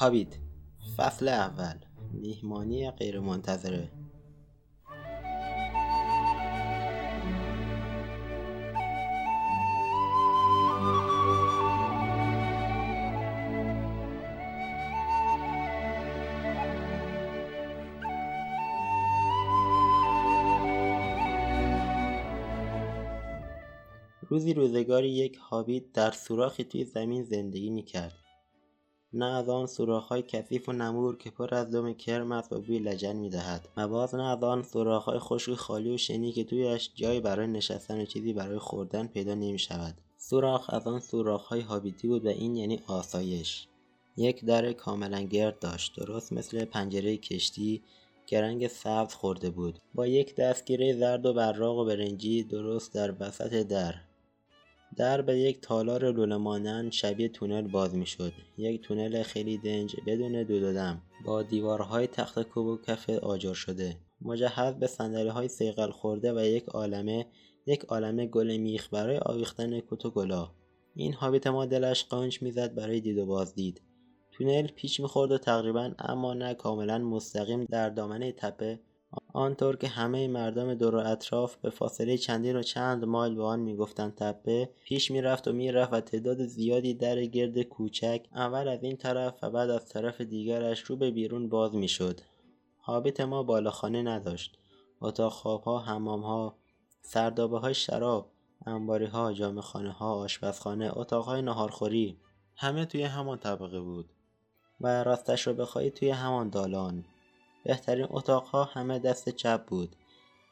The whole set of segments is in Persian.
هابیت فصل اول میهمانی غیرمنتظره. روزی روزگاری یک هابیت در سوراخی توی زمین زندگی می‌کرد. نه از آن سوراخهای کثیف و نمور که پر از دم کرم است و بوی لجن می‌دهد. و باز نه از آن سوراخهای خشک خالی و شنی که تویش جایی برای نشستن و چیزی برای خوردن پیدا نمی‌شود. سوراخ از آن سوراخهای هابیتی بود و این یعنی آسایش. یک در کاملا گرد داشت. درست مثل پنجره کشتی که رنگ سبز خورده بود. با یک دستگیره زرد و براق و برنجی درست در وسط در. در به یک تالار لوله مانند شبیه تونل باز می‌شد. یک تونل خیلی دنج بدون دود و دم. با دیوارهای تخت کوب و کف آجر شده. مجهز به صندلی های سیقل خورده و یک عالمه یک عالمه گل میخ برای آویختن کت و گلا این هابیت ما دلش قانچ می‌زد برای دید و بازدید تونل پیچ می‌خورد و تقریبا اما نه کاملا مستقیم در دامنه تپه آنطور که همه مردم دور و اطراف به فاصله چندین و چند مایل به آن می‌گفتند تپه پیش می‌رفت و می‌رفت و تعداد زیادی در گرد کوچک اول از این طرف و بعد از طرف دیگرش رو به بیرون باز می‌شد. هابیت ما بالاخانه نداشت. اتاق خوابها حمامها سردابه های شراب انباری ها جامه خانه آشپزخانه اتاق های نهارخوری همه توی همان طبقه بود. و راستش رو بخواهی توی همان دالان. بهترین اتاقها همه دست چپ بود.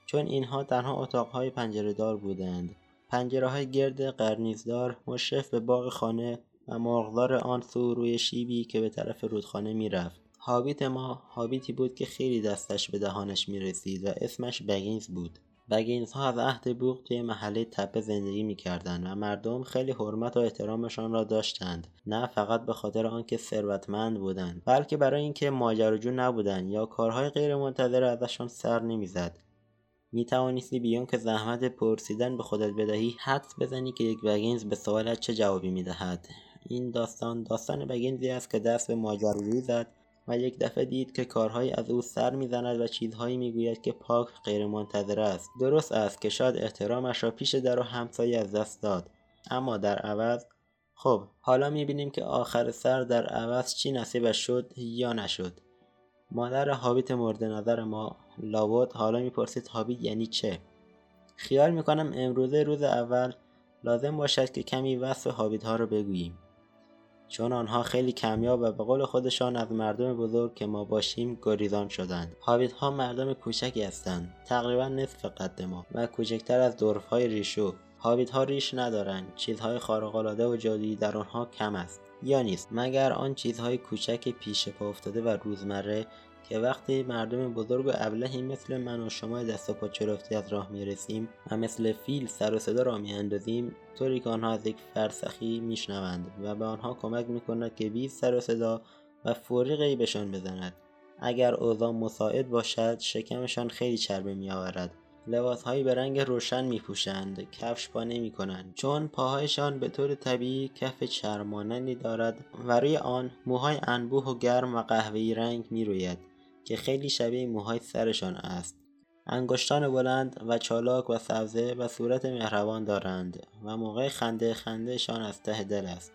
چون اینها تنها اتاقهای پنجره دار بودند. پنجره های گرد قرنیزدار مشرف به باغ خانه و مرغدار آن سو روی شیبی که به طرف رودخانه می‌رفت. هابیت ما هابیتی بود که خیلی دستش به دهانش می‌رسید و اسمش بگینز بود. بگینز ها از عهد بوق توی محله تپه زندگی می‌کردند و مردم خیلی حرمت و احترامشان را داشتند نه فقط به خاطر آنکه ثروتمند بودند بلکه برای اینکه ماجراجو نبودند یا کارهای غیرمنتظره ازشان سر نمی‌زد. می توانستی بیان که زحمت پرسیدن به خودت بدهی حدس بزنی که یک بگینز به سوالت چه جوابی می‌دهد. این داستان داستان بگینزی است که دست به ماجراجویی زد و یک دفعه دید که کارهایی از او سر می‌زند و چیزهایی می‌گوید که پاک غیرمنتظره است. درست است که شاید احترامش را پیش در و همسایه از دست داد. اما در عوض خب حالا می‌بینیم که آخر سر در عوض چی نصیبش شد یا نشد. مادر هابیت مورد نظر ما لابد حالا می‌پرسید هابیت یعنی چه؟ خیال می‌کنم امروزه روز اول لازم باشد که کمی وصف هابیت ها را بگوییم. چون آنها خیلی کمیاب و به قول خودشان از مردم بزرگ که ما باشیم گریزان شدند. هابیت ها مردم کوچکی هستند تقریبا نصف قد ما و کوچکتر از دورف های ریشو. هابیت ها ریش ندارند چیزهای خارق‌العاده و جادویی در آنها کم است یا نیست. مگر آن چیزهای کوچک پیش پا افتاده و روزمره که وقتی مردم بزرگ و ابلهی مثل من و شما دست و پا از راه می‌رسیم و مثل فیل سر و صدا را میاندازیم طوری که آنها از یک فرسخی میشنوند و به آنها کمک می‌کند که بی سر و صدا و فوری غیبشان بزند. اگر اوضاع مساعد باشد شکمشان خیلی چربه میآورد. لباسهایی به رنگ روشن میپوشند کفش پا نمی‌کنند. چون پاهایشان به طور طبیعی کف چرمانندی دارد و روی آن موهای انبوه و گرم و قهوه‌ای رنگ می‌روید. که خیلی شبیه موهای سرشان است. انگشتان بلند و چالاک و سبزه و صورت مهربان دارند و موقع خنده خندهشان از ته دل است.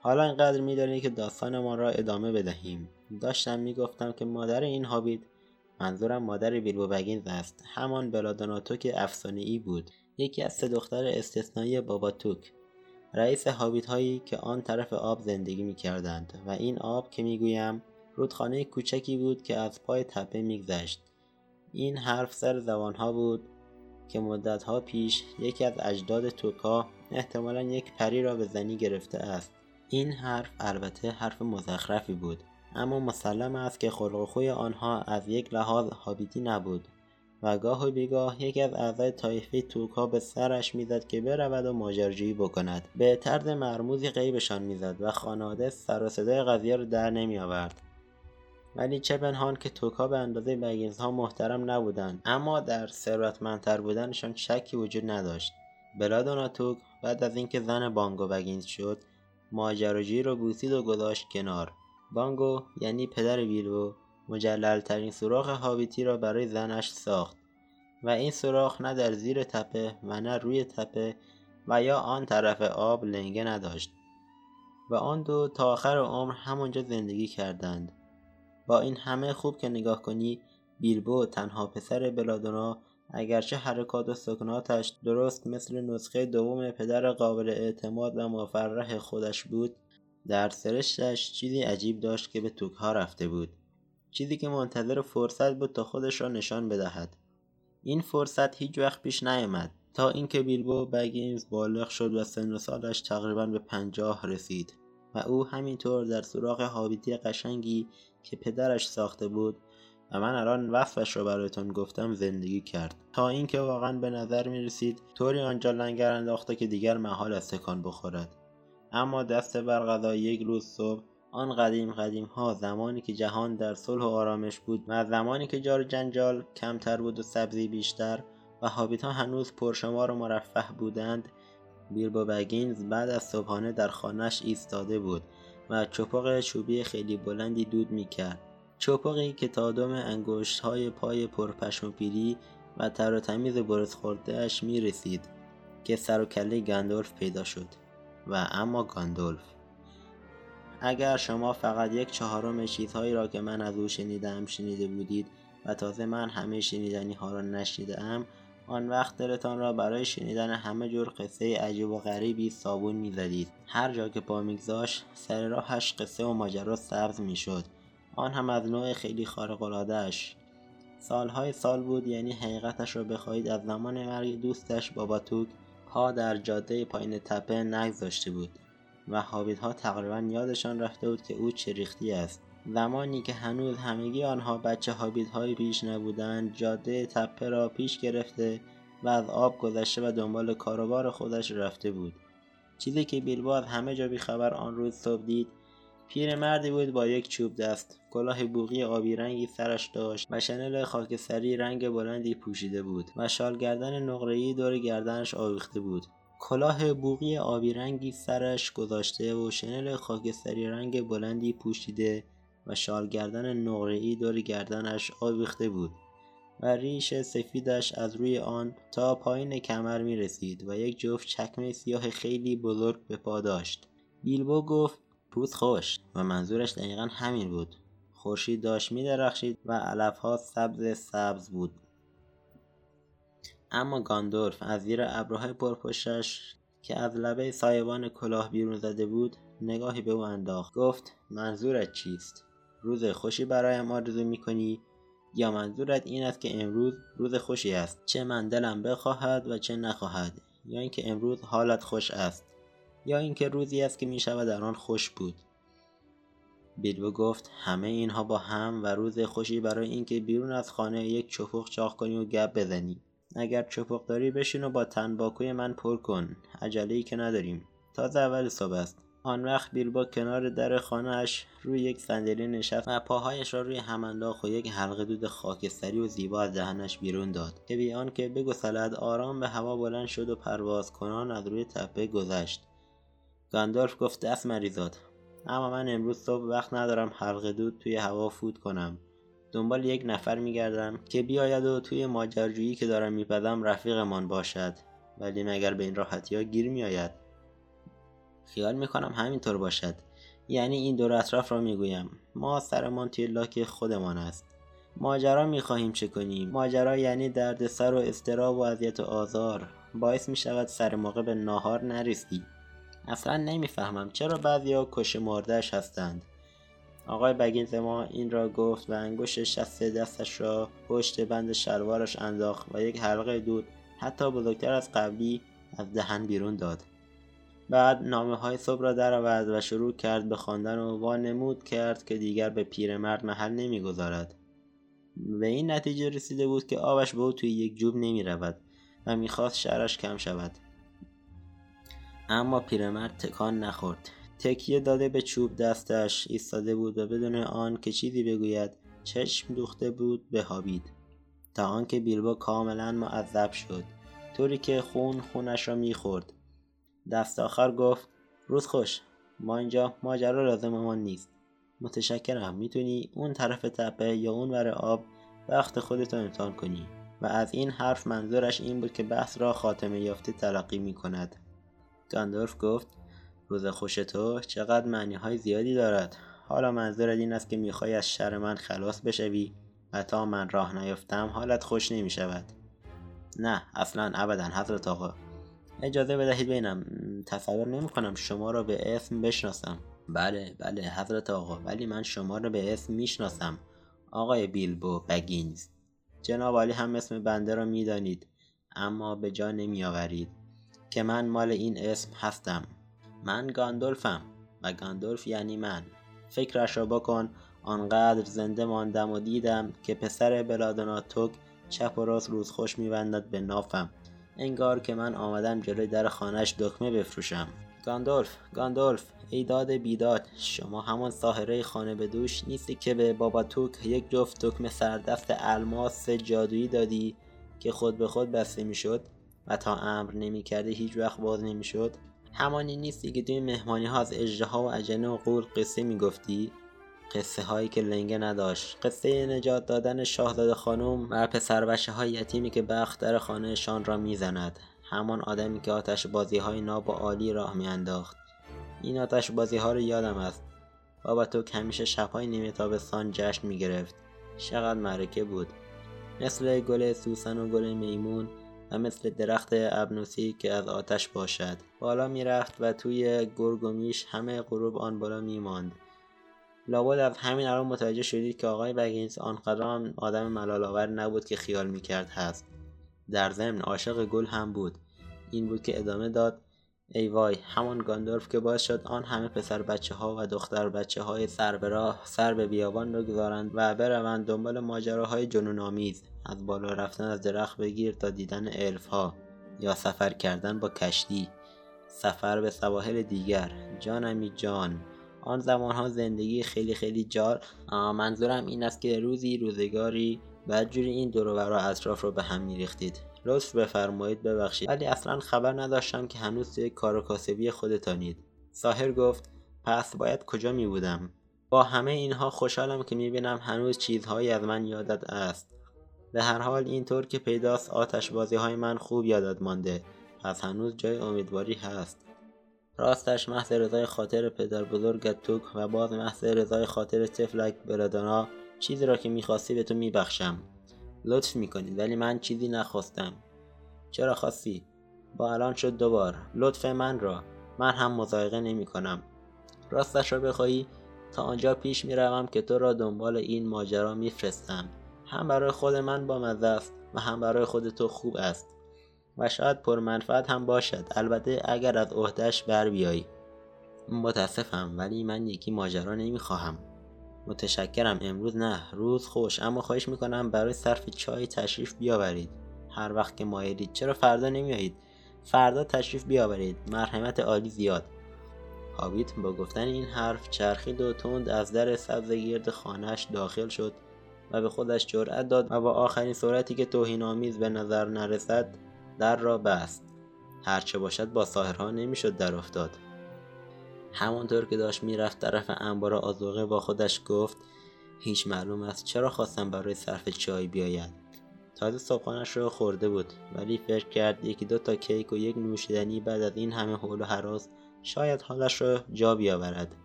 حالا اینقدر می‌دانید که داستانمان را ادامه بدهیم. داشتم می‌گفتم که مادر این هابیت منظورم مادر بیلبو بگینز است. همان بلادوناتوک ای بود. یکی از سه دختر استثنایی باباتوک رئیس هابیت هایی که آن طرف آب زندگی می کردند و این آب که می‌گویم رودخانه کوچکی بود که از پای تپه میگذشت. این حرف سر زبانها بود که مدتها پیش یکی از اجداد توکا احتمالا یک پری را به زنی گرفته است. این حرف البته حرف مزخرفی بود اما مسلم است که خلق و خوی آنها از یک لحاظ هابیتی نبود و گاه و بیگاه یکی از اعضای طایفه توکا به سرش می‌زد که برود و ماجراجویی بکند. به طرز مرموزی غیبشان می‌زد و خانواده سر و صدای قضیه را در نمیآورد. ولی چه پنهان که توکا به اندازه بگینزها محترم نبودند اما در ثروتمندتر بودنشان شکی وجود نداشت. بلادوناتوک بعد از اینکه زن بانگو بگینز شد ماجراجویی را بوسید و گذاشت کنار. بانگو یعنی پدر بیلبو مجللترین سوراخ هابیتی را برای زنش ساخت. و این سوراخ نه در زیر تپه و نه روی تپه و یا آن طرف آب لنگه نداشت. و آن دو تا آخر عمر همانجا زندگی کردند. با این همه خوب که نگاه کنی بیلبو تنها پسر بلادونا اگرچه حرکات و سکناتش درست مثل نسخه دوم پدر قابل اعتماد و مفرح خودش بود در سرشتش چیزی عجیب داشت که به توکها رفته بود. چیزی که منتظر فرصت بود تا خودش را نشان بدهد. این فرصت هیچ وقت پیش نیامد تا اینکه بیلبو بگینز بالغ شد و سن و سالش تقریبا به پنجاه رسید و او همینطور در سوراخ حابیتی قشنگی که پدرش ساخته بود و من الان وصفش رو برایتان گفتم زندگی کرد. تا اینکه واقعا به نظر می رسید طوری آنجا لنگر انداخته که دیگر محال از تکان بخورد. اما دست بر غذا یک روز صبح آن قدیم قدیم ها زمانی که جهان در صلح و آرامش بود و زمانی که جار جنجال کمتر بود و سبزی بیشتر و هابیت ها هنوز پرشمار و مرفه بودند بیلبو بگینز بعد از صبحانه در خانهش ایستاده بود. و چپق چوبی خیلی بلندی دود می کرد چپقی که تا دم انگشت های پای پرپشم و پیری و تر و تمیز برس خوردهش می رسید که سر و کله گندولف پیدا شد. و اما گاندولف. اگر شما فقط یک چهارم چیزهایی را که من از او شنیدم شنیده بودید و تازه من همه شنیدنی ها را نشنیدم آن وقت دلتان را برای شنیدن همه جور قصه عجیب و غریبی صابون می‌زدید. هر جا که پا میگذاشت سر راهش قصه و ماجرا سبز می‌شد. آن هم از نوع خیلی خارق‌العادهاش. سالهای سال بود یعنی حقیقتش را بخواهید از زمان مرگ دوستش باباتوک پا در جاده پایین تپه نگذاشته بود و ها تقریبا یادشان رفته بود که او چریختی است. زمانی که هنوز همگی آنها بچه هابیت های پیش نبودند جاده تپه را پیش گرفته و از آب گذشته و دنبال کاروبار خودش رفته بود. چیزی که از همه جا بیخبر آن روز صبح دید پیرمردی بود با یک چوب دست. کلاه بوغی آبی رنگی سرش داشت و شنل خاکستری رنگ بلندی پوشیده بود و شال گردن نقره‌ای دور گردنش آویخته بود. کلاه بوغی آبی رنگی سرش گذاشته و شنل خاکستری رنگ بلندی پوشیده و شال گردن نقره‌ای دور گردنش آویخته بود و ریش سفیدش از روی آن تا پایین کمر می رسید و یک جفت چکمه سیاه خیلی بزرگ به پا داشت. بیلبو گفت روز خوش. و منظورش دقیقا همین بود. خورشید داشت می درخشید و علفها سبز سبز بود. اما گاندورف از زیر ابروهای پرپشتش که از لبه سایبان کلاه بیرون زده بود نگاهی به او انداخت. گفت منظورت چیست؟ روز خوشی برایم آرزو می‌کنی؟ یا منظورت این است که امروز روز خوشی است؟ چه من دلم بخواهد و چه نخواهد. یا اینکه امروز حالت خوش است. یا اینکه روزی است که می شود در آن خوش بود. بیلبو گفت همه اینها با هم و روز خوشی برای اینکه بیرون از خانه یک چپخ چاق کنی و گپ بزنی. اگر چپخ داری بشین و با تنباکوی من پر کن. عجله ای که نداریم. تازه اول صبح است. آن وقت بیلبو کنار در خانهاش روی یک صندلی نشست و پاهایش را روی هم انداخت و یک حلقه دود خاکستری و زیبا از دهنش بیرون داد. که بی آنکه بگسلد آرام به هوا بلند شد و پرواز کنان از روی تپه گذشت. گاندالف گفت دست مریضات اما من امروز صبح وقت ندارم حلقه دود توی هوا فوت کنم. دنبال یک نفر میگردم که بیاید و توی ماجرجویی که دارم میپزم رفیقمان باشد. ولی مگر به این راحتی ها گیر میآید؟ خیال می‌کنم همینطور باشد. یعنی این دور اطراف را می‌گویم. ما سرمان توی لاک خودمان است. ماجرا می‌خواهیم چه کنیم؟ ماجرا یعنی دردسر و استراب و اذیت و آزار. باعث می‌شود سر موقع به ناهار نرسی. اصلا نمی‌فهمم چرا بعضیا کش مردهش هستند. آقای بگینز ما این را گفت و انگشت شست دستش را پشت بند شلوارش انداخت و یک حلقه دود حتی بزرگتر از قبلی از دهن بیرون داد. بعد نامه های صبح را درآورد و شروع کرد به خواندن و وانمود کرد که دیگر به پیرمرد محل نمی‌گذارد. به این نتیجه رسیده بود که آبش به او توی یک جوب نمی رود و می‌خواست شرش کم شود. اما پیرمرد تکان نخورد. تکیه داده به چوب دستش ایستاده بود و بدون آن که چیزی بگوید چشم دوخته بود به هابید تا آنکه بیلبو کاملا معذب شد. طوری که خون خونش را می‌خورد. دست آخر گفت روز خوش. ما اینجا ماجرا لازم ما نیست. متشکرم. می‌تونی اون طرف تپه یا اون ور آب وقت خودتو امتحان کنی. و از این حرف منظورش این بود که بحث را خاتمه یافته تلقی می کند گاندورف گفت روز خوش تو چقدر معنی های زیادی دارد. حالا منظورت این است که می‌خوای از شر من خلاص بشوی و تا من راه نیفتم حالت خوش نمی شود نه اصلا ابدا حضرت آقا. اجازه بدهید بینم تصور نمی کنم شما را به اسم بشناسم. بله بله حضرت آقا. ولی من شما را به اسم می‌شناسم. آقای بیلبو بگینز جناب عالی هم اسم بنده را می‌دانید. اما به جا نمی آورید که من مال این اسم هستم. من گاندولفم و گاندولف یعنی من. فکرش را بکن. آنقدر زنده ماندم و دیدم که پسر بلادناتوک چپ و راست روز خوش میبندد به نافم. انگار که من آمدم جلوی در خانهش دکمه بفروشم. گاندولف گاندولف ای داد بیداد شما همان ساهره خانه به دوش نیستی که به باباتوک یک جفت دکمه سردست الماس جادویی دادی که خود به خود بسته می‌شد و تا امر نمی‌کرده هیچ وقت باز نمی‌شد؟ همانی نیستی که توی مهمانی ها از اجده و اجنه و قول قصه می‌گفتی؟ قصه هایی که لنگه نداشت. قصه نجات دادن شاهزاده خانم و پسر بچه های یتیمی که بخت در خانهشان را می‌زند. همان آدمی که آتش بازی های ناب و عالی راه میانداخت. این آتش بازی ها رو یادم است. بابا تو همیشه شبهای نیمه تابستان جشن می‌گرفت. چقدر معرکه بود. مثل گل سوسن و گل میمون و مثل درخت ابنوسی که از آتش باشد. بالا می‌رفت و توی گرگومیش همه غروب آن بالا میماند. لابد از همین الان متوجه شدید که آقای بگینز آنقدر آدم ملالآور نبود که خیال می‌کرد هست. در ضمن عاشق گل هم بود. این بود که ادامه داد ای وای همان گاندورف که باعث شد آن همه پسر بچه ها و دختر بچه های سر به راه سر به بیابان بگذارند و بروند دنبال ماجراهای جنون آمیز از بالا رفتن از درخت بگیر تا دیدن الف ها یا سفر کردن با کشتی. سفر به سواحل دیگر. جانمی جان. آن زمان ها زندگی خیلی خیلی جار منظورم این است که روزی روزگاری بدجوری این دور و اطراف رو به هم میریختید. لطف بفرمایید ببخشید. ولی اصلا خبر نداشتم که هنوز توی کار و کاسبی خودتانید. ساحر گفت پس باید کجا می بودم با همه اینها خوشحالم که می بینم هنوز چیزهایی از من یادت است. به هر حال اینطور که پیداست آتش بازی های من خوب یادت مانده. پس هنوز جای امیدواری هست. راستش محض رضای خاطر پدر بزرگت توک و باز محض رضای خاطر تفلک برادانا چیزی را که می‌خواستی به تو میبخشم. لطف می‌کنی ولی من چیزی نخواستم. چرا خواستی؟ با الان شد دوبار. لطف من را. من هم مزایقه نمی کنم راستش را بخواهی تا آنجا پیش می روم که تو را دنبال این ماجرا میفرستم. هم برای خود من با مزه است و هم برای خود تو خوب است. و شاید پرمنفعت هم باشد. البته اگر از عهدهش بر بیایی. متاسفم ولی من یکی ماجرا نمی‌خواهم. متشکرم. امروز نه روز خوش اما خواهش می‌کنم برای صرف چای تشریف بیاورید. هر وقت که مایلید. چرا فردا نمیایید فردا تشریف بیاورید. مرحمت عالی زیاد. هابیت با گفتن این حرف چرخید و تند از در سبز گرد خانهش داخل شد و به خودش جرأت داد و با آخرین صورتی که توهین آمیز به نظر نرسد در را بست. هرچه باشد با ساهرها نمی‌شد در افتاد. همانطور که داشت می‌رفت طرف انبار آزوقه با خودش گفت هیچ معلوم است چرا خواستم برای صرف چای بیاید. تازه صبحانش را خورده بود ولی فکر کرد یکی دو تا کیک و یک نوشیدنی بعد از این همه حول و حراس شاید حالش را جا بیاورد.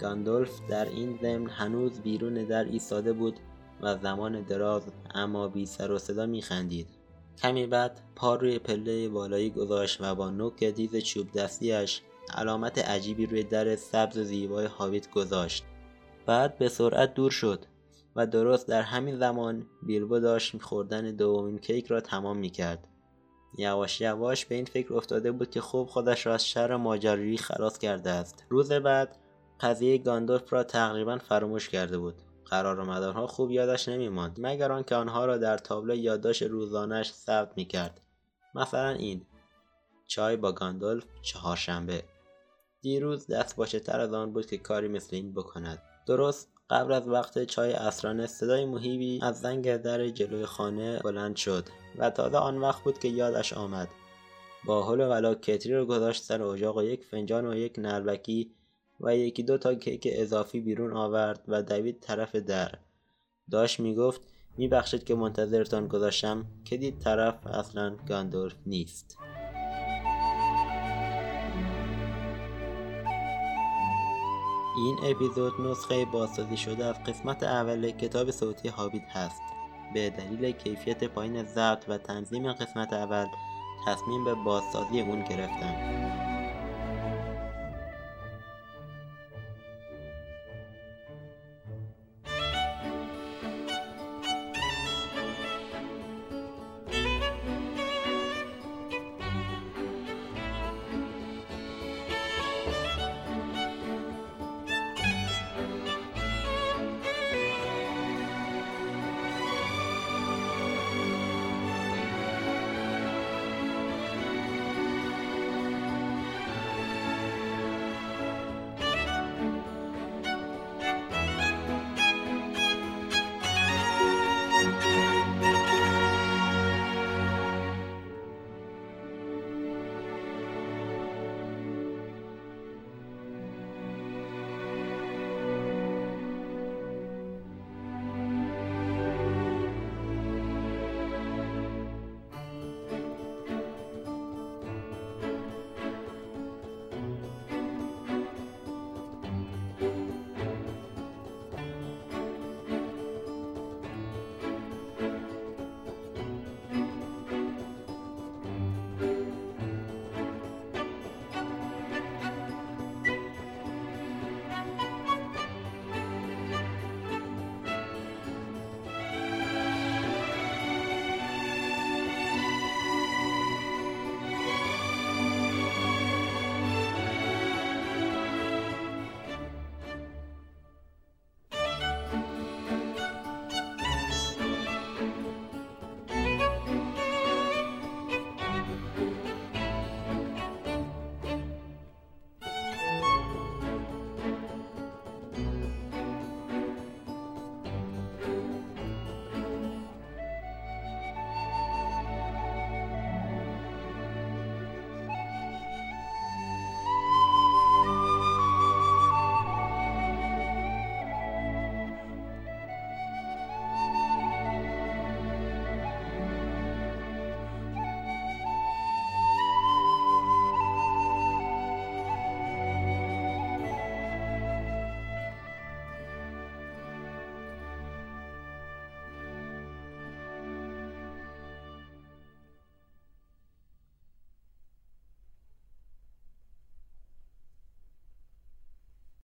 گاندولف در این ضمن هنوز بیرون در ایستاده بود و زمان دراز اما بی سر و صدا میخندید. کمی بعد پا روی پله بالایی گذاشت و با نوک دیز چوب دستیش علامت عجیبی روی در سبز زیبای هاویت گذاشت بعد به سرعت دور شد و درست در همین زمان بیلبو داشت خوردن دومین کیک را تمام می کرد. یواش یواش به این فکر افتاده بود که خوب خودش را از شر ماجرایی خلاص کرده است. روز بعد قضیه گاندولف را تقریبا فراموش کرده بود. قرار و مدارها خوب یادش نمیماند مگر آنکه آنها را در تابلو یادداشت روزانش ثبت می‌کرد. مثلا این چای با گاندولف چهارشنبه. دیروز دست باشه تر از آن بود که کاری مثل این بکند. درست قبل از وقت چای اسرانه صدای محیبی از زنگ در جلوی خانه بلند شد و تازه آن وقت بود که یادش آمد. با حل و ولا کتری رو گذاشت سر اجاق و یک فنجان و یک نربکی و یکی دو تا کیک اضافی بیرون آورد و دوید طرف در. داشت می‌گفت میبخشید که منتظرتان گذاشتم که دید طرف اصلا گاندورف نیست. این اپیزود نسخه بازسازی شده از قسمت اول کتاب صوتی هابیت هست. به دلیل کیفیت پایین ضبط و تنظیم قسمت اول تصمیم به بازسازی اون گرفتم